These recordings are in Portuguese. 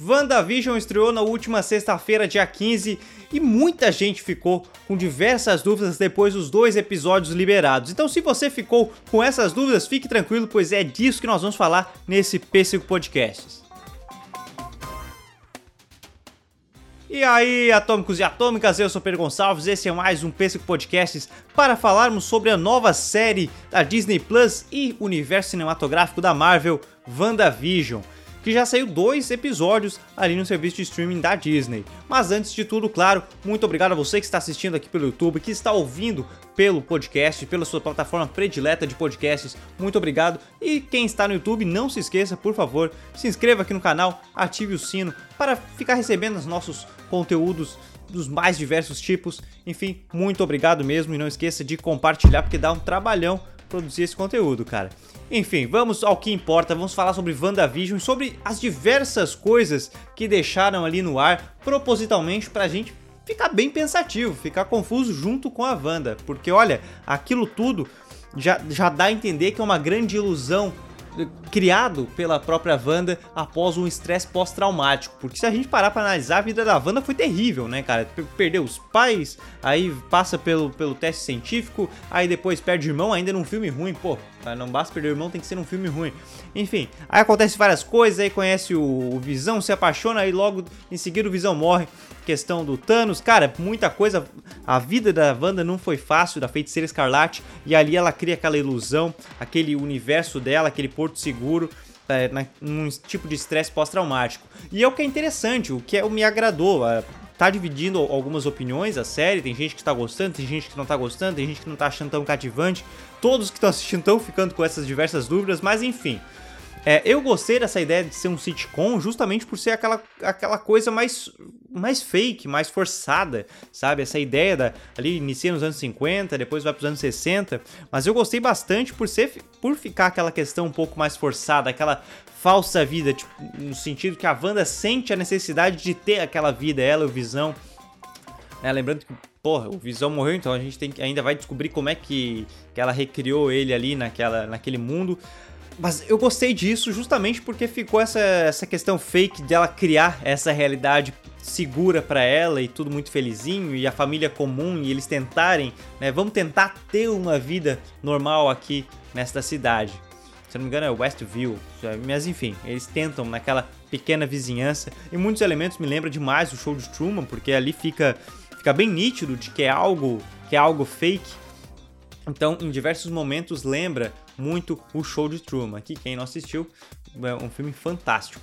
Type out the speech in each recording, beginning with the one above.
WandaVision estreou na última sexta-feira, dia 15, e muita gente ficou com diversas dúvidas depois dos dois episódios liberados. Então, se você ficou com essas dúvidas, fique tranquilo, pois é disso que nós vamos falar nesse P5 Podcasts. E aí, atômicos e atômicas, eu sou Pedro Gonçalves, esse é mais um P5 Podcasts para falarmos sobre a nova série da Disney Plus e universo cinematográfico da Marvel, WandaVision que já saiu dois episódios ali no serviço de streaming da Disney. Mas antes de tudo, claro, muito obrigado a você que está assistindo aqui pelo YouTube, que está ouvindo pelo podcast, pela sua plataforma predileta de podcasts. Muito obrigado. E quem está no YouTube, não se esqueça, por favor, se inscreva aqui no canal, ative o sino para ficar recebendo os nossos conteúdos dos mais diversos tipos. Enfim, muito obrigado mesmo e não esqueça de compartilhar porque dá um trabalhão produzir esse conteúdo, cara. Enfim, vamos ao que importa, vamos falar sobre WandaVision, sobre as diversas coisas que deixaram ali no ar propositalmente pra gente ficar bem pensativo, ficar confuso junto com a Wanda, porque olha, aquilo tudo já, já dá a entender que é uma grande ilusão criado pela própria Wanda após um estresse pós-traumático. Porque se a gente parar para analisar, a vida da Wanda foi terrível, né, cara? Perdeu os pais, aí passa pelo, pelo teste científico, aí depois perde o irmão, ainda num filme ruim, pô. Não basta perder o irmão, tem que ser um filme ruim. Enfim, aí acontece várias coisas, aí conhece o, o Visão, se apaixona, aí logo em seguida o Visão morre. Questão do Thanos, cara, muita coisa. A vida da Wanda não foi fácil, da Feiticeira Escarlate, e ali ela cria aquela ilusão, aquele universo dela, aquele porto seguro. É, na, num tipo de estresse pós-traumático. E é o que é interessante, o que é, me agradou tá dividindo algumas opiniões a série, tem gente que tá gostando, tem gente que não tá gostando, tem gente que não tá achando tão cativante. Todos que estão assistindo estão ficando com essas diversas dúvidas, mas enfim. É, eu gostei dessa ideia de ser um sitcom justamente por ser aquela, aquela coisa mais, mais fake, mais forçada, sabe? Essa ideia da, ali inicia nos anos 50, depois vai para os anos 60, mas eu gostei bastante por ser por ficar aquela questão um pouco mais forçada, aquela falsa vida, tipo, no sentido que a Wanda sente a necessidade de ter aquela vida, ela e o Visão. É, lembrando que, porra, o Visão morreu, então a gente tem, ainda vai descobrir como é que, que ela recriou ele ali naquela, naquele mundo. Mas eu gostei disso justamente porque ficou essa, essa questão fake dela criar essa realidade segura para ela e tudo muito felizinho e a família comum e eles tentarem, né, vamos tentar ter uma vida normal aqui nesta cidade. Se não me engano é Westview, mas enfim, eles tentam naquela pequena vizinhança e muitos elementos me lembram demais do show de Truman, porque ali fica fica bem nítido de que é algo que é algo fake. Então, em diversos momentos lembra muito o show de Truman. Aqui, quem não assistiu, é um filme fantástico.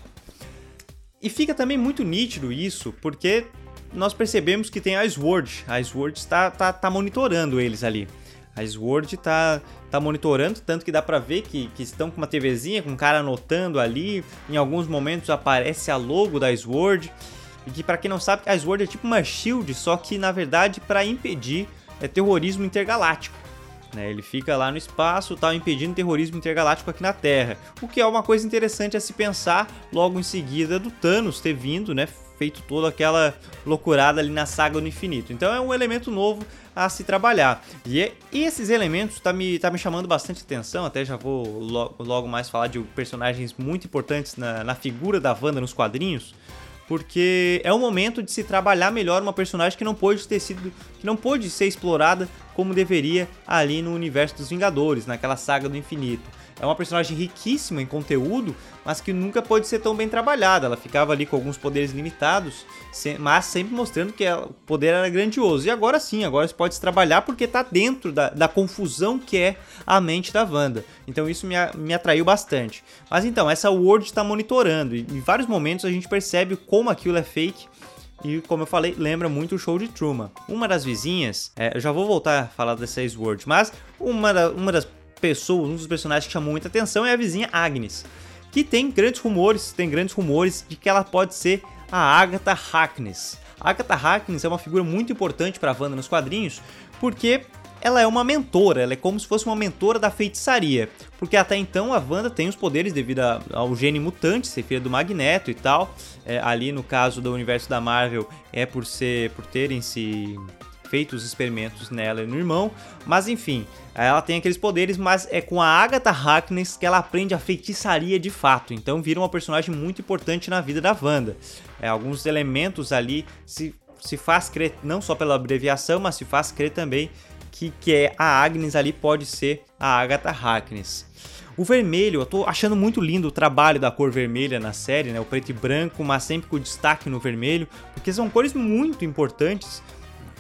E fica também muito nítido isso, porque nós percebemos que tem a Sword. A Sword está tá, tá monitorando eles ali. A Sword tá, tá monitorando, tanto que dá pra ver que, que estão com uma TVzinha, com um cara anotando ali. Em alguns momentos aparece a logo da Sword. E que, para quem não sabe, a Sword é tipo uma shield, só que na verdade para impedir é, terrorismo intergaláctico. Né? Ele fica lá no espaço, tal, impedindo terrorismo intergaláctico aqui na Terra. O que é uma coisa interessante a se pensar logo em seguida do Thanos ter vindo, né? Feito toda aquela loucurada ali na saga do infinito. Então é um elemento novo a se trabalhar. E, é, esses elementos tá me, tá me chamando bastante atenção, até já vou logo, logo mais falar de personagens muito importantes na, na figura da Wanda nos quadrinhos porque é o momento de se trabalhar melhor uma personagem que não pôde ter sido, que não pôde ser explorada como deveria ali no universo dos Vingadores, naquela saga do infinito. É uma personagem riquíssima em conteúdo, mas que nunca pode ser tão bem trabalhada. Ela ficava ali com alguns poderes limitados, mas sempre mostrando que o poder era grandioso. E agora sim, agora se pode se trabalhar porque está dentro da, da, confusão que é a mente da Wanda. Então isso me, me atraiu bastante. Mas então, essa Word está monitorando, e em vários momentos a gente percebe como aquilo é fake e como eu falei, lembra muito o show de Truman. Uma das vizinhas, é, eu já vou voltar a falar dessa Sword, mas uma, da, uma das pessoas, um dos personagens que chamou muita atenção é a vizinha Agnes, que tem grandes rumores, tem grandes rumores de que ela pode ser a Agatha Harkness. Agatha Harkness é uma figura muito importante para a Wanda nos quadrinhos, porque ela é uma mentora, ela é como se fosse uma mentora da feitiçaria, porque até então a Wanda tem os poderes devido ao gene mutante, ser filha do Magneto e tal. É, ali no caso do universo da Marvel é por ser, por terem se feito os experimentos nela e no irmão, mas enfim, ela tem aqueles poderes, mas é com a Agatha Harkness que ela aprende a feitiçaria de fato, então vira uma personagem muito importante na vida da Wanda. É, alguns elementos ali se, se faz crer, não só pela abreviação, mas se faz crer também que, que é a Agnes ali pode ser a Agatha Harkness. O vermelho, eu tô achando muito lindo o trabalho da cor vermelha na série, né? O preto e branco, mas sempre com destaque no vermelho, porque são cores muito importantes.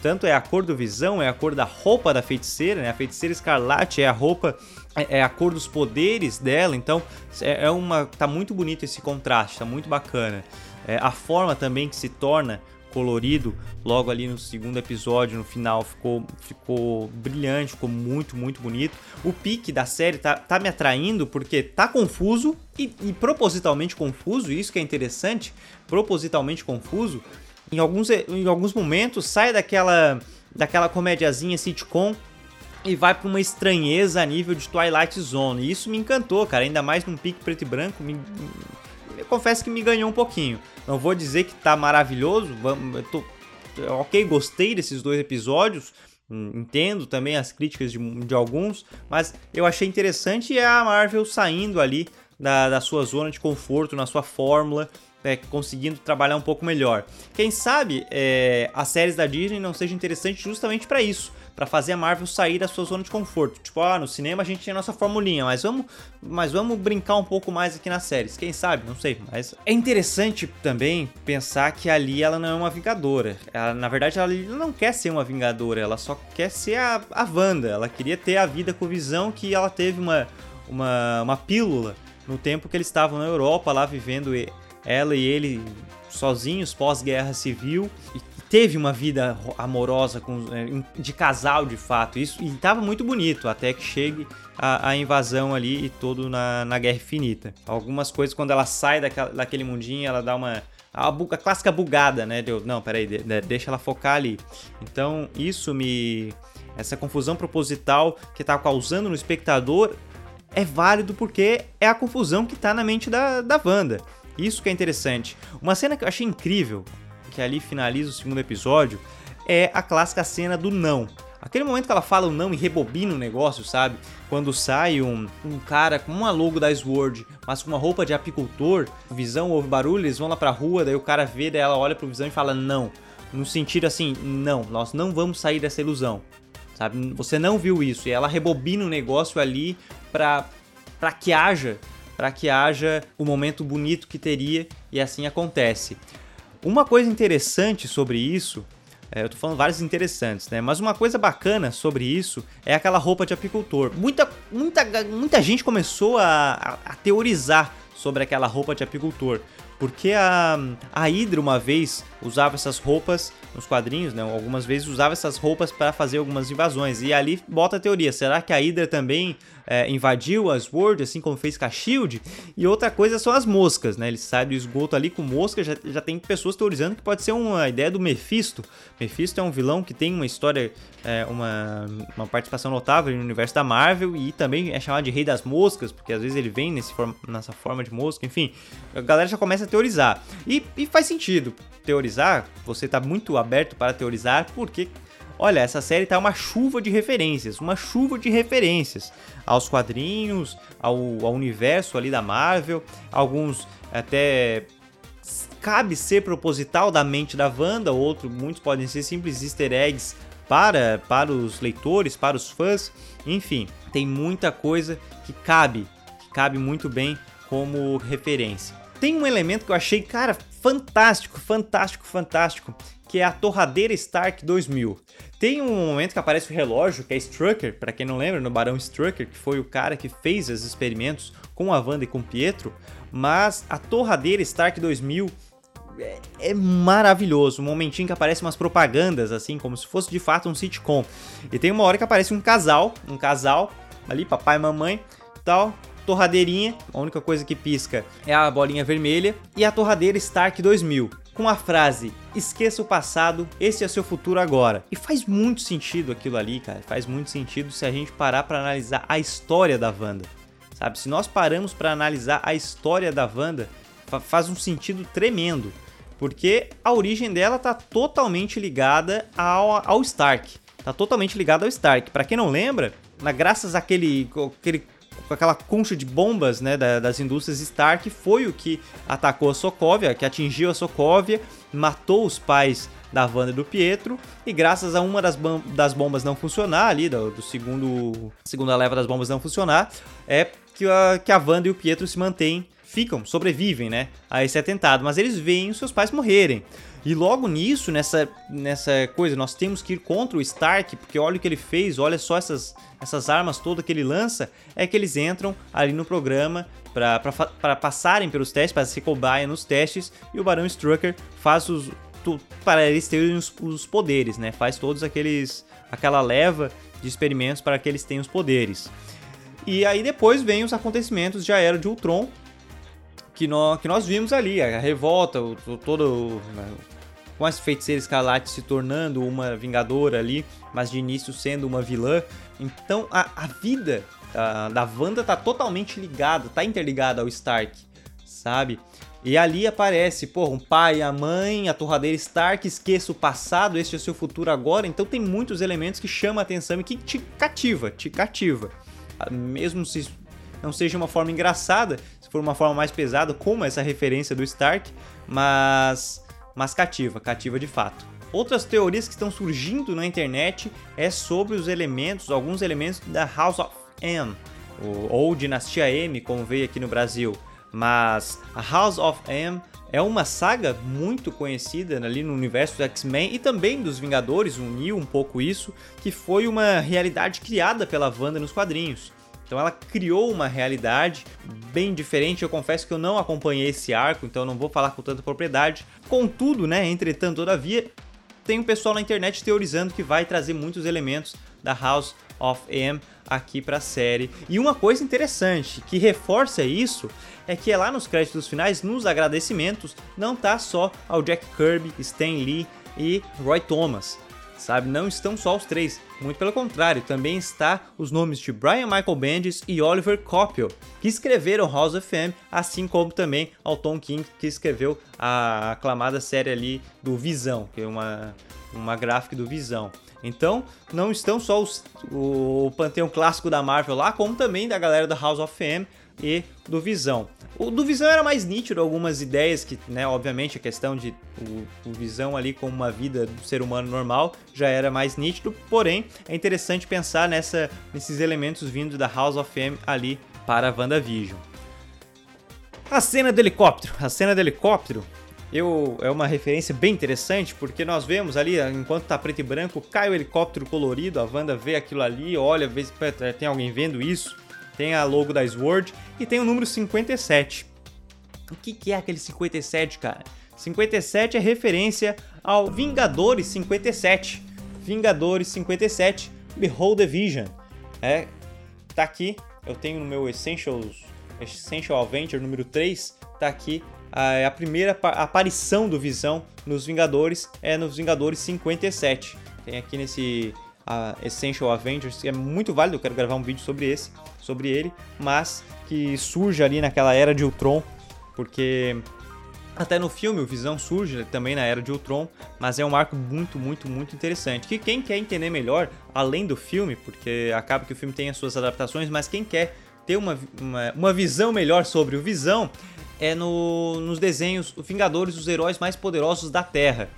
Tanto é a cor do Visão, é a cor da roupa da feiticeira, né? A feiticeira escarlate é a roupa, é, é a cor dos poderes dela. Então, é, é uma, tá muito bonito esse contraste, tá muito bacana. É, a forma também que se torna colorido logo ali no segundo episódio, no final, ficou, ficou brilhante, ficou muito, muito bonito. O pique da série tá, tá me atraindo porque tá confuso e, e propositalmente confuso, isso que é interessante, propositalmente confuso. Em alguns, em alguns momentos sai daquela, daquela comédiazinha sitcom e vai para uma estranheza a nível de Twilight Zone. E isso me encantou, cara, ainda mais num pique preto e branco, me, eu confesso que me ganhou um pouquinho. Não vou dizer que tá maravilhoso, eu tô, ok, gostei desses dois episódios, hum, entendo também as críticas de, de alguns, mas eu achei interessante é a Marvel saindo ali da, da sua zona de conforto, na sua fórmula, é, conseguindo trabalhar um pouco melhor. Quem sabe é, as séries da Disney não sejam interessantes justamente para isso para fazer a Marvel sair da sua zona de conforto. Tipo, ah, no cinema a gente tem a nossa formulinha, mas vamos, mas vamos brincar um pouco mais aqui nas séries. Quem sabe? Não sei, mas é interessante também pensar que ali ela não é uma vingadora. Ela, na verdade, ela não quer ser uma vingadora, ela só quer ser a, a Wanda. Ela queria ter a vida com visão que ela teve uma, uma, uma pílula no tempo que eles estavam na Europa lá vivendo ela e ele sozinhos pós-guerra civil e teve uma vida amorosa com, é, de casal de fato. Isso e tava muito bonito até que chegue a, a invasão ali e todo na, na Guerra Infinita. Algumas coisas quando ela sai daquela, daquele mundinho, ela dá uma a, a clássica bugada, né? Deu, não, peraí, de, de, deixa ela focar ali. Então isso me essa confusão proposital que tá causando no espectador é válido porque é a confusão que tá na mente da, da Wanda. Isso que é interessante. Uma cena que eu achei incrível, que ali finaliza o segundo episódio, é a clássica cena do não. Aquele momento que ela fala o não e rebobina o negócio, sabe? Quando sai um, um cara com uma logo da Sword, mas com uma roupa de apicultor, Visão ouve barulho, eles vão lá pra rua, daí o cara vê, daí ela olha pro Visão e fala não. No sentido assim, não, nós não vamos sair dessa ilusão. Sabe? Você não viu isso. E ela rebobina o negócio ali pra, pra que haja para que haja o momento bonito que teria e assim acontece. Uma coisa interessante sobre isso, é, eu tô falando vários interessantes, né? Mas uma coisa bacana sobre isso é aquela roupa de apicultor. Muita, muita, muita gente começou a, a, a teorizar sobre aquela roupa de apicultor. Porque a, a Hydra uma vez usava essas roupas nos quadrinhos, né? Algumas vezes usava essas roupas para fazer algumas invasões. E ali bota a teoria: será que a Hydra também é, invadiu as World, assim como fez com a Shield? E outra coisa são as moscas, né? Ele sai do esgoto ali com mosca. Já, já tem pessoas teorizando que pode ser uma ideia do Mephisto. Mephisto é um vilão que tem uma história, é, uma, uma participação notável no universo da Marvel e também é chamado de Rei das Moscas, porque às vezes ele vem nesse nessa forma de mosca. Enfim, a galera já começa a teorizar. E, e faz sentido teorizar, você tá muito aberto para teorizar, porque olha, essa série tá uma chuva de referências, uma chuva de referências aos quadrinhos, ao, ao universo ali da Marvel, alguns até cabe ser proposital da mente da Wanda, outros muitos podem ser simples easter eggs para para os leitores, para os fãs, enfim, tem muita coisa que cabe, que cabe muito bem como referência tem um elemento que eu achei, cara, fantástico, fantástico, fantástico, que é a torradeira Stark 2000. Tem um momento que aparece o relógio, que é Strucker, para quem não lembra, no Barão Strucker, que foi o cara que fez os experimentos com a Wanda e com o Pietro, mas a torradeira Stark 2000 é, é, maravilhoso. Um momentinho que aparece umas propagandas, assim, como se fosse de fato um sitcom. E tem uma hora que aparece um casal, um casal ali, papai e mamãe, tal, torradeirinha, a única coisa que pisca é a bolinha vermelha, e a torradeira Stark 2000, com a frase: Esqueça o passado, esse é seu futuro agora. E faz muito sentido aquilo ali, cara. Faz muito sentido se a gente parar para analisar a história da Wanda. Sabe? Se nós paramos para analisar a história da Wanda, faz um sentido tremendo. Porque a origem dela tá totalmente ligada ao, ao Stark. Tá totalmente ligada ao Stark. Para quem não lembra, na, graças àquele, àquele com aquela concha de bombas né, da, das indústrias Stark, foi o que atacou a Sokovia, que atingiu a Sokovia, matou os pais da Wanda e do Pietro, e graças a uma das, das bombas não funcionar ali, do, do segundo segunda leva das bombas não funcionar, é que a, que a Wanda e o Pietro se mantêm, ficam, sobrevivem, né, a esse atentado, mas eles veem os seus pais morrerem. E logo nisso, nessa, nessa coisa, nós temos que ir contra o Stark, porque olha o que ele fez, olha só essas, essas armas todas que ele lança, é que eles entram ali no programa para passarem pelos testes, para se cobaia nos testes, e o Barão Strucker faz os. para eles terem os, os poderes, né? Faz todos aqueles. aquela leva de experimentos para que eles tenham os poderes. E aí depois vem os acontecimentos de Era de Ultron, que nós, que nós vimos ali, a revolta, o, todo com as feiticeiras escarlate se tornando uma vingadora ali, mas de início sendo uma vilã. Então a, a vida a, da Wanda tá totalmente ligada, tá interligada ao Stark, sabe? E ali aparece, pô, um pai, a mãe, a torradeira Stark, esqueça o passado, este é o seu futuro agora. Então tem muitos elementos que chamam a atenção e que te cativa, te cativa. Ah, mesmo se não seja uma forma engraçada, for uma forma mais pesada, como essa referência do Stark, mas mas cativa, cativa de fato. Outras teorias que estão surgindo na internet é sobre os elementos, alguns elementos da House of M, ou Dinastia M, como veio aqui no Brasil. Mas a House of M é uma saga muito conhecida ali no universo do X-Men e também dos Vingadores, uniu um pouco isso, que foi uma realidade criada pela Wanda nos quadrinhos. Então ela criou uma realidade bem diferente. Eu confesso que eu não acompanhei esse arco, então não vou falar com tanta propriedade. Contudo, né, entretanto, todavia, tem um pessoal na internet teorizando que vai trazer muitos elementos da House of M aqui para a série. E uma coisa interessante que reforça isso é que é lá nos créditos finais, nos agradecimentos, não tá só ao Jack Kirby, Stan Lee e Roy Thomas sabe? Não estão só os três, muito pelo contrário, também está os nomes de Brian Michael Bendis e Oliver Coppel, que escreveram House of M, assim como também ao Tom King, que escreveu a aclamada série ali do Visão, que é uma, uma gráfica do Visão. Então, não estão só os, o panteão clássico da Marvel lá, como também da galera da House of M e do Visão. O do Visão era mais nítido, algumas ideias que, né, obviamente a questão de o, o, Visão ali como uma vida do ser humano normal já era mais nítido, porém é interessante pensar nessa, nesses elementos vindos da House of M ali para a WandaVision. A cena do helicóptero, a cena do helicóptero eu, é uma referência bem interessante, porque nós vemos ali, enquanto tá preto e branco, cai o helicóptero colorido, a Wanda vê aquilo ali, olha, vê se tem alguém vendo isso tem a logo da Sword e tem o número 57. O que, que é aquele 57, cara? 57 é referência ao Vingadores 57. Vingadores 57, Behold the Vision. É, tá aqui, eu tenho no meu Essentials, Essential Adventure número 3, tá aqui a, a primeira aparição do Visão nos Vingadores é nos Vingadores 57. Tem aqui nesse a Essential Avengers, que é muito válido, eu quero gravar um vídeo sobre esse, sobre ele, mas que surge ali naquela era de Ultron, porque até no filme o Visão surge também na era de Ultron, mas é um arco muito, muito, muito interessante. Que quem quer entender melhor, além do filme, porque acaba que o filme tem as suas adaptações, mas quem quer ter uma, uma, uma visão melhor sobre o Visão é no, nos desenhos Vingadores, os heróis mais poderosos da Terra.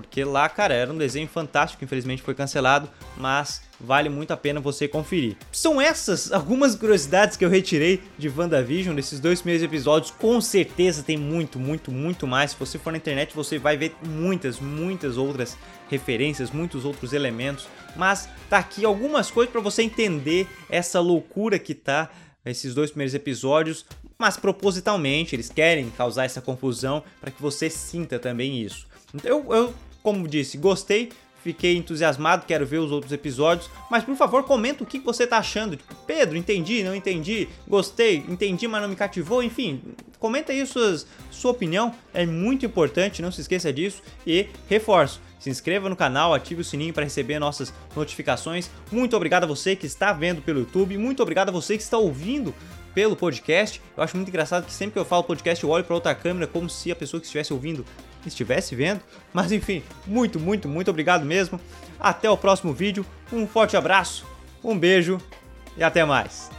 Porque lá, cara, era um desenho fantástico, infelizmente foi cancelado, mas vale muito a pena você conferir. São essas algumas curiosidades que eu retirei de WandaVision, desses dois primeiros episódios. Com certeza tem muito, muito, muito mais. Se você for na internet, você vai ver muitas, muitas outras referências, muitos outros elementos. Mas tá aqui algumas coisas para você entender essa loucura que tá esses dois primeiros episódios, mas propositalmente eles querem causar essa confusão para que você sinta também isso. Eu, eu como disse, gostei, fiquei entusiasmado, quero ver os outros episódios, mas por favor comenta o que você tá achando. Tipo, Pedro, entendi, não entendi, gostei, entendi, mas não me cativou, enfim, comenta aí suas, sua opinião, é muito importante, não se esqueça disso e reforço. Se inscreva no canal, ative o sininho para receber nossas notificações. Muito obrigado a você que está vendo pelo YouTube, muito obrigado a você que está ouvindo pelo podcast. Eu acho muito engraçado que sempre que eu falo podcast eu olho para outra câmera como se a pessoa que estivesse ouvindo estivesse vendo. Mas enfim, muito, muito, muito obrigado mesmo. Até o próximo vídeo. Um forte abraço, um beijo e até mais.